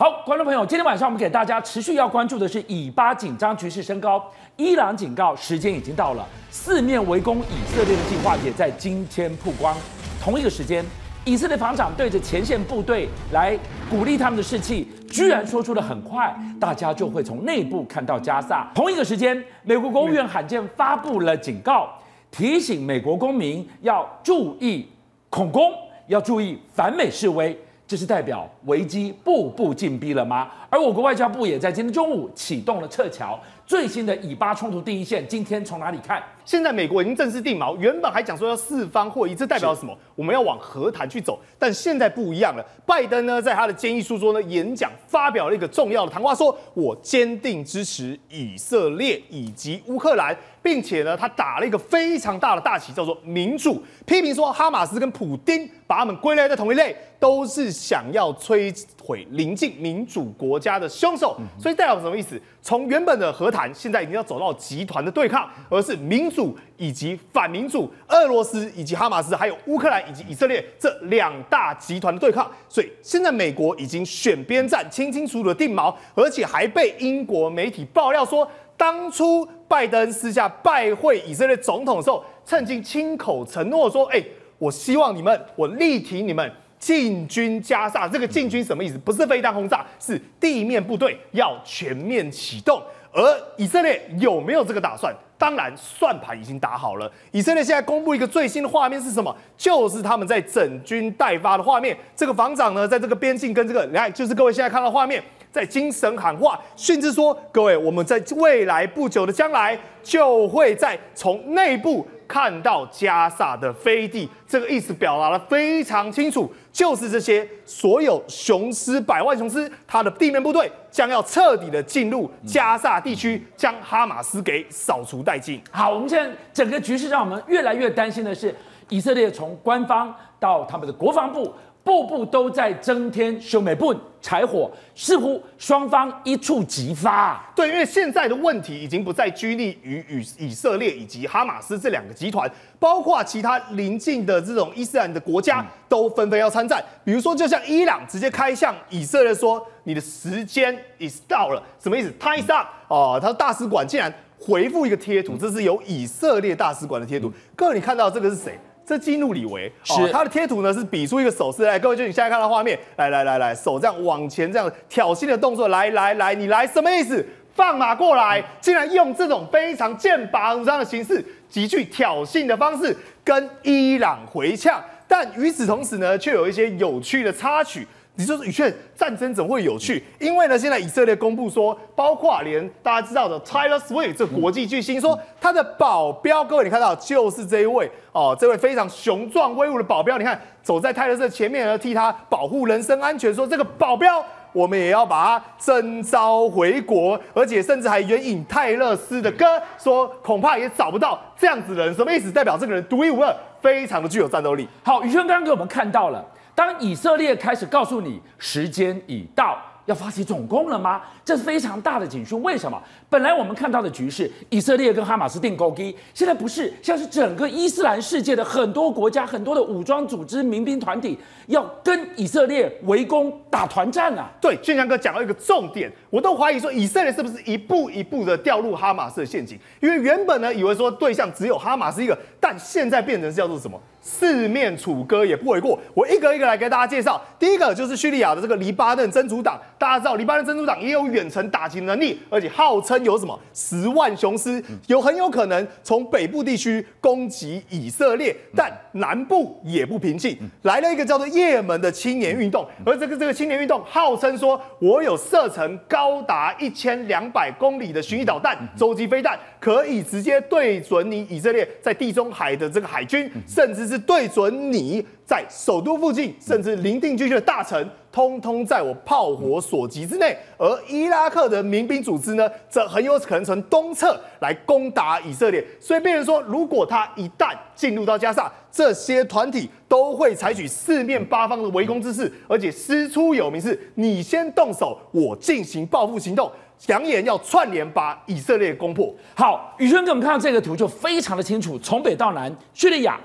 好，观众朋友，今天晚上我们给大家持续要关注的是以巴紧张局势升高，伊朗警告时间已经到了，四面围攻以色列的计划也在今天曝光。同一个时间，以色列防长对着前线部队来鼓励他们的士气，居然说出了很快，大家就会从内部看到加萨。同一个时间，美国国务院罕见发布了警告，提醒美国公民要注意恐攻，要注意反美示威。这是代表危机步步紧逼了吗？而我国外交部也在今天中午启动了撤侨。最新的以巴冲突第一线，今天从哪里看？现在美国已经正式定锚，原本还讲说要四方会议，这代表什么？我们要往和谈去走。但现在不一样了，拜登呢，在他的建议书中呢，演讲发表了一个重要的谈话，说我坚定支持以色列以及乌克兰。并且呢，他打了一个非常大的大旗，叫做民主，批评说哈马斯跟普丁把他们归类在同一类，都是想要摧毁邻近民主国家的凶手。所以代表什么意思？从原本的和谈，现在已经要走到集团的对抗，而是民主以及反民主，俄罗斯以及哈马斯，还有乌克兰以及以色列这两大集团的对抗。所以现在美国已经选边站，清清楚楚的定锚，而且还被英国媒体爆料说，当初拜登私下拜会以色列总统的时候，曾经亲口承诺说：“哎，我希望你们，我力挺你们进军加萨。这个进军什么意思？不是飞弹轰炸，是地面部队要全面启动。而以色列有没有这个打算？当然，算盘已经打好了。以色列现在公布一个最新的画面是什么？就是他们在整军待发的画面。这个防长呢，在这个边境跟这个，你看，就是各位现在看到画面。”在精神喊话，甚至说：“各位，我们在未来不久的将来，就会在从内部看到加萨的飞地。”这个意思表达得非常清楚，就是这些所有雄狮、百万雄狮，他的地面部队将要彻底的进入加萨地区，将哈马斯给扫除殆尽。好，我们现在整个局势让我们越来越担心的是，以色列从官方到他们的国防部。步步都在增添兄妹不柴火，似乎双方一触即发。对，因为现在的问题已经不再拘泥于与以色列以及哈马斯这两个集团，包括其他邻近的这种伊斯兰的国家都纷纷要参战。比如说，就像伊朗直接开向以色列说：“你的时间 is 到了。”什么意思？Time's up 哦，他说大使馆竟然回复一个贴图，这是由以色列大使馆的贴图。各位，你看到这个是谁？这激怒李维，是、哦、他的贴图呢，是比出一个手势来，各位就你现在看到画面，来来来来，手这样往前这样挑衅的动作，来来来，你来什么意思？放马过来，竟然用这种非常剑拔弩张的形式，极具挑衅的方式跟伊朗回呛，但与此同时呢，却有一些有趣的插曲。你说宇轩战争怎么会有趣？因为呢，现在以色列公布说，包括连大家知道的 Taylor Swift 这国际巨星，说他的保镖，各位你看到就是这一位哦，这位非常雄壮威武的保镖，你看走在泰勒斯前面呢，替他保护人身安全。说这个保镖，我们也要把他征召回国，而且甚至还援引泰勒斯的歌，说恐怕也找不到这样子的人。什么意思？代表这个人独一无二，非常的具有战斗力。好，宇轩刚刚给我们看到了。当以色列开始告诉你时间已到，要发起总攻了吗？这是非常大的警讯。为什么？本来我们看到的局势，以色列跟哈马斯钉孤枝，现在不是，现在是整个伊斯兰世界的很多国家、很多的武装组织、民兵团体要跟以色列围攻打团战啊！对，俊强哥讲到一个重点，我都怀疑说以色列是不是一步一步的掉入哈马斯的陷阱？因为原本呢，以为说对象只有哈马斯一个，但现在变成是叫做什么？四面楚歌也不为过。我一个一个来给大家介绍。第一个就是叙利亚的这个黎巴嫩真主党，大家知道黎巴嫩真主党也有远程打击能力，而且号称有什么十万雄师，有很有可能从北部地区攻击以色列，但南部也不平静。来了一个叫做也门的青年运动，而这个这个青年运动号称说，我有射程高达一千两百公里的巡弋导弹、洲际飞弹，可以直接对准你以色列在地中海的这个海军，甚至是。对准你在首都附近，甚至邻近地区的大城，通通在我炮火所及之内。而伊拉克的民兵组织呢，则很有可能从东侧来攻打以色列。所以，变成说，如果他一旦进入到加萨，这些团体都会采取四面八方的围攻之势，而且师出有名：是你先动手，我进行报复行动，扬言要串联把以色列攻破。好，宇轩给我们看到这个图就非常的清楚，从北到南，叙利亚。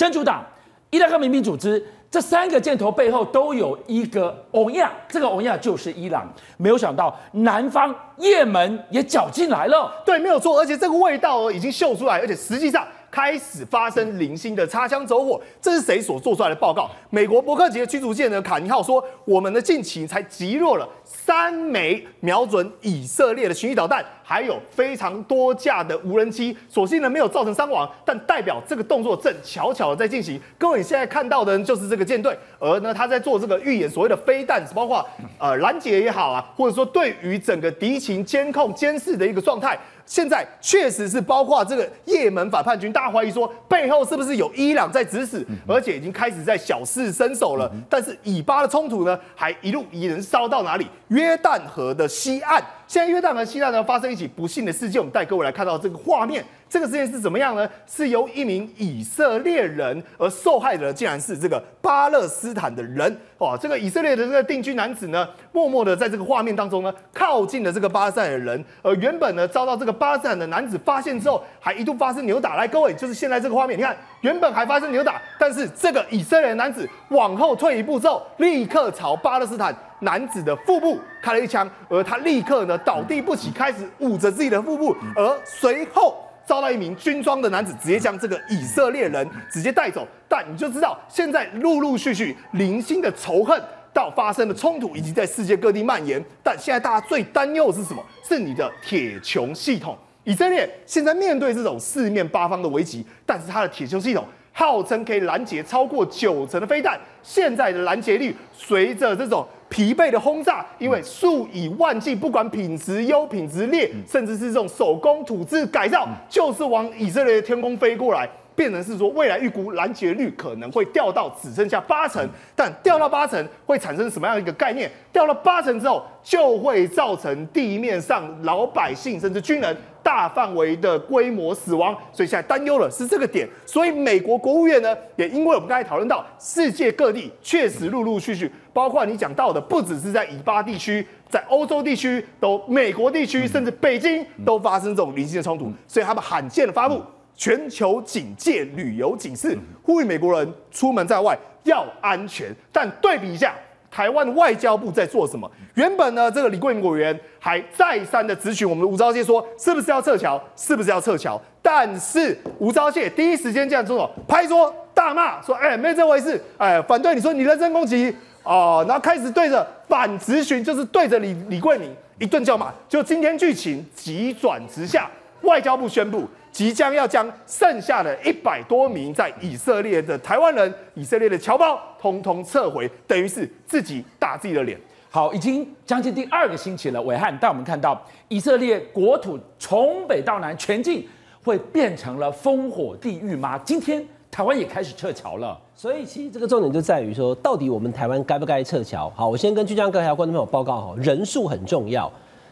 真主党、伊拉克民兵组织这三个箭头背后都有一个欧亚，这个欧亚就是伊朗。没有想到南方也门也搅进来了，对，没有错，而且这个味道已经嗅出来，而且实际上。开始发生零星的擦枪走火，这是谁所做出来的报告？美国伯克级的驱逐舰的卡尼号说，我们的近期才击落了三枚瞄准以色列的巡弋导弹，还有非常多架的无人机，所幸呢没有造成伤亡，但代表这个动作正巧巧的在进行。各位你现在看到的就是这个舰队，而呢他在做这个预演，所谓的飞弹，包括呃拦截也好啊，或者说对于整个敌情监控监视的一个状态。现在确实是包括这个也门反叛军，大家怀疑说背后是不是有伊朗在指使，而且已经开始在小试身手了。但是以巴的冲突呢，还一路延烧到哪里？约旦河的西岸。现在约旦和希腊呢发生一起不幸的事件，我们带各位来看到这个画面。这个事件是怎么样呢？是由一名以色列人，而受害者竟然是这个巴勒斯坦的人。哦，这个以色列的这个定居男子呢，默默的在这个画面当中呢，靠近了这个巴勒斯坦的人。而原本呢，遭到这个巴勒斯坦的男子发现之后，还一度发生扭打。来，各位，就是现在这个画面，你看，原本还发生扭打，但是这个以色列男子往后退一步之后，立刻朝巴勒斯坦男子的腹部开了一枪，而他立刻呢倒地不起，开始捂着自己的腹部，而随后。遭到一名军装的男子直接将这个以色列人直接带走，但你就知道现在陆陆续续零星的仇恨到发生的冲突，以及在世界各地蔓延。但现在大家最担忧的是什么？是你的铁穹系统。以色列现在面对这种四面八方的危机，但是它的铁穹系统号称可以拦截超过九成的飞弹，现在的拦截率随着这种。疲惫的轰炸，因为数以万计，不管品质优、品质劣，甚至是这种手工土制改造，就是往以色列的天空飞过来，变成是说未来预估拦截率可能会掉到只剩下八成。但掉到八成会产生什么样一个概念？掉到八成之后，就会造成地面上老百姓甚至军人大范围的规模死亡。所以现在担忧的是这个点。所以美国国务院呢，也因为我们刚才讨论到，世界各地确实陆陆续续。包括你讲到的，不只是在以巴地区，在欧洲地区，都美国地区，甚至北京都发生这种零星的冲突，所以他们罕见的发布全球警戒旅游警示，呼吁美国人出门在外要安全。但对比一下，台湾外交部在做什么？原本呢，这个李桂敏委员还再三的质询我们的吴钊燮说，是不是要撤侨？是不是要撤侨？但是吴钊燮第一时间这样做，拍桌大骂说：“哎，没这回事！哎，反对你说你人身攻击。”哦，然后开始对着反质询，就是对着李李桂敏一顿叫骂。就今天剧情急转直下，外交部宣布即将要将剩下的一百多名在以色列的台湾人、以色列的侨胞，通通撤回，等于是自己打自己的脸。好，已经将近第二个星期了，伟汉，但我们看到以色列国土从北到南全境会变成了烽火地狱吗？今天。台湾也开始撤侨了，所以其实这个重点就在于说，到底我们台湾该不该撤侨？好，我先跟巨匠哥还有观众朋友报告哈，人数很重要，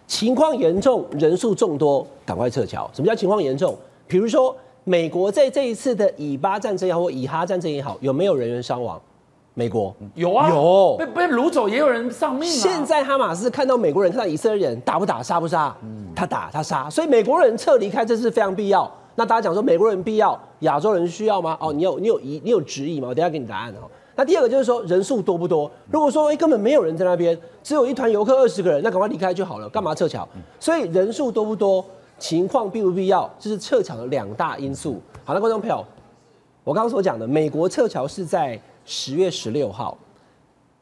情况严重，人数众多，赶快撤侨。什么叫情况严重？比如说，美国在这一次的以巴战争也好，或以哈战争也好，有没有人员伤亡？美国有啊，有被被掳走，也有人丧命啊。现在哈马斯看到美国人，看到以色列人，打不打，杀不杀？他打他杀，所以美国人撤离开，这是非常必要。那大家讲说美国人必要，亚洲人需要吗？哦，你有你有疑你有质疑吗？我等下给你答案哦。那第二个就是说人数多不多？如果说哎根本没有人在那边，只有一团游客二十个人，那赶快离开就好了，干嘛撤侨？所以人数多不多，情况必不必要，这是撤侨的两大因素。好，了观众朋友，我刚刚所讲的，美国撤侨是在十月十六号，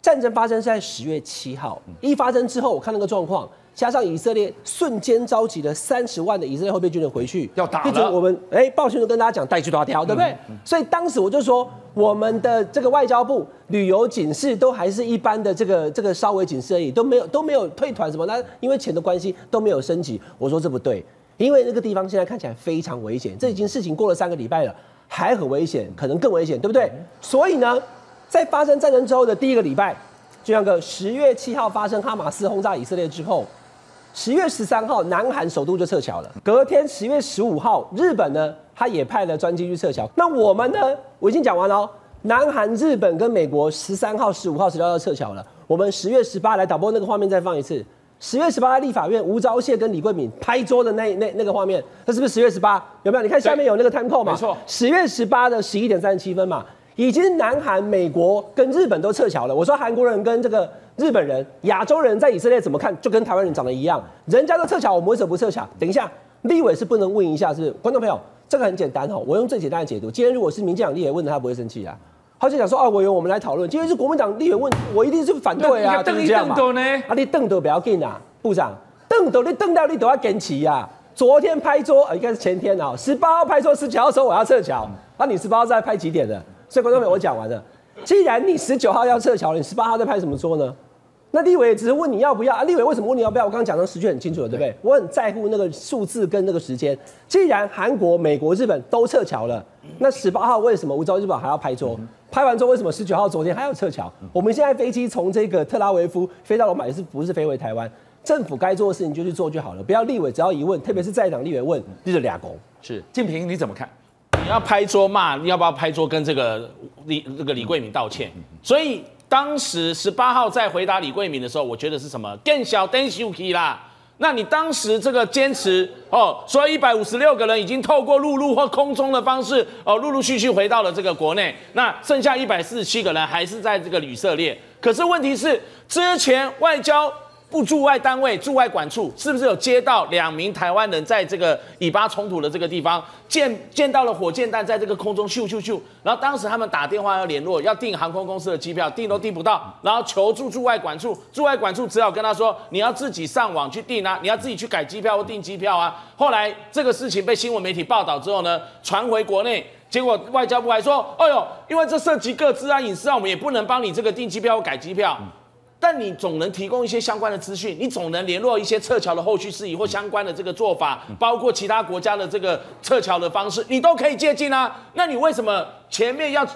战争发生是在十月七号，一发生之后，我看那个状况。加上以色列瞬间召集了三十万的以色列后备军人回去要打了，我们哎，报讯都跟大家讲带去多少条，对不对？嗯嗯、所以当时我就说，我们的这个外交部旅游警示都还是一般的这个这个稍微警示而已，都没有都没有退团什么，那因为钱的关系都没有升级。我说这不对，因为那个地方现在看起来非常危险，这已经事情过了三个礼拜了，还很危险，可能更危险，对不对？所以呢，在发生战争之后的第一个礼拜，就像个十月七号发生哈马斯轰炸以色列之后。十月十三号，南韩首都就撤侨了。隔天十月十五号，日本呢，他也派了专机去撤侨。那我们呢，我已经讲完了。哦南韩、日本跟美国十三号、十五号、十六号撤侨了。我们十月十八来导播那个画面再放一次。十月十八在立法院，吴钊燮跟李贵敏拍桌的那那那个画面，那是不是十月十八？有没有？你看下面有那个 time code 嘛？没错。十月十八的十一点三十七分嘛。已经南韩、美国跟日本都撤侨了。我说韩国人跟这个日本人、亚洲人在以色列怎么看，就跟台湾人长得一样，人家都撤侨，我们为什么不撤侨？等一下，立委是不能问一下，是不是？观众朋友，这个很简单哦，我用最简单的解读。今天如果是民进党立委问的，他不会生气啊。他就想说啊，委员，我们来讨论。今天是国民党立委问，我一定是反对啊，对不对？啊，你瞪都不要紧啊，部长，瞪都你瞪到你都要跟齐呀。昨天拍桌，呃，应该是前天啊，十八号拍桌，十九号说我要撤侨。那你十八号在拍几点的？所以观众朋友，我讲完了。既然你十九号要撤侨了，你十八号在拍什么桌呢？那立委只是问你要不要啊？立委为什么问你要不要？我刚刚讲的时序很清楚了，对不对？我很在乎那个数字跟那个时间。既然韩国、美国、日本都撤侨了，那十八号为什么吴钊炯还要拍桌？拍完之后为什么十九号昨天还要撤侨？我们现在飞机从这个特拉维夫飞到罗马，也是不是飞回台湾？政府该做的事情就去做就好了，不要立委只要一问，特别是在党立委问，就是俩公。是敬平你怎么看？你要拍桌骂，你要不要拍桌跟这个李这个李桂敏道歉？所以当时十八号在回答李桂敏的时候，我觉得是什么？更小登秀气啦。那你当时这个坚持哦，说一百五十六个人已经透过陆路或空中的方式哦，陆陆续续回到了这个国内，那剩下一百四十七个人还是在这个旅社列。可是问题是之前外交。驻外单位驻外管处是不是有接到两名台湾人在这个以巴冲突的这个地方见见到了火箭弹在这个空中咻咻咻，然后当时他们打电话要联络，要订航空公司的机票，订都订不到，然后求助驻外管处，驻外管处只好跟他说，你要自己上网去订啊，你要自己去改机票或订机票啊。后来这个事情被新闻媒体报道之后呢，传回国内，结果外交部还说，哎呦，因为这涉及各自啊隐私啊，我们也不能帮你这个订机票或改机票。但你总能提供一些相关的资讯，你总能联络一些撤侨的后续事宜或相关的这个做法，包括其他国家的这个撤侨的方式，你都可以借鉴啊。那你为什么前面要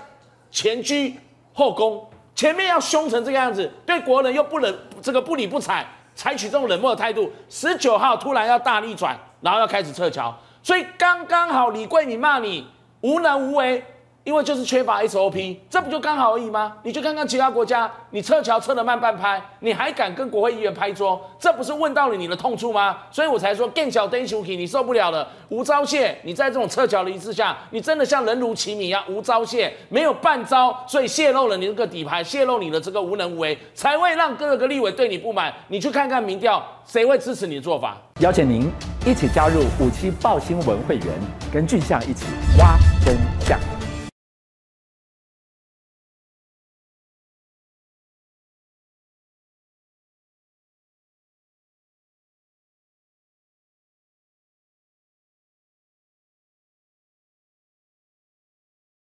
前居后攻，前面要凶成这个样子，对国人又不冷这个不理不睬，采取这种冷漠的态度？十九号突然要大逆转，然后要开始撤侨，所以刚刚好李桂敏骂你无能无为。因为就是缺乏 SOP，这不就刚好而已吗？你去看看其他国家，你撤侨撤得慢半拍，你还敢跟国会议员拍桌？这不是问到了你的痛处吗？所以我才说更小灯熊皮，你受不了了。吴钊燮，你在这种撤侨的仪式下，你真的像人如其名一样，吴钊燮没有半招，所以泄露了你这个底牌，泄露你的这个无能无为，才会让各个立委对你不满。你去看看民调，谁会支持你的做法？邀请您一起加入五七爆新闻会员，跟俊相一起挖真相。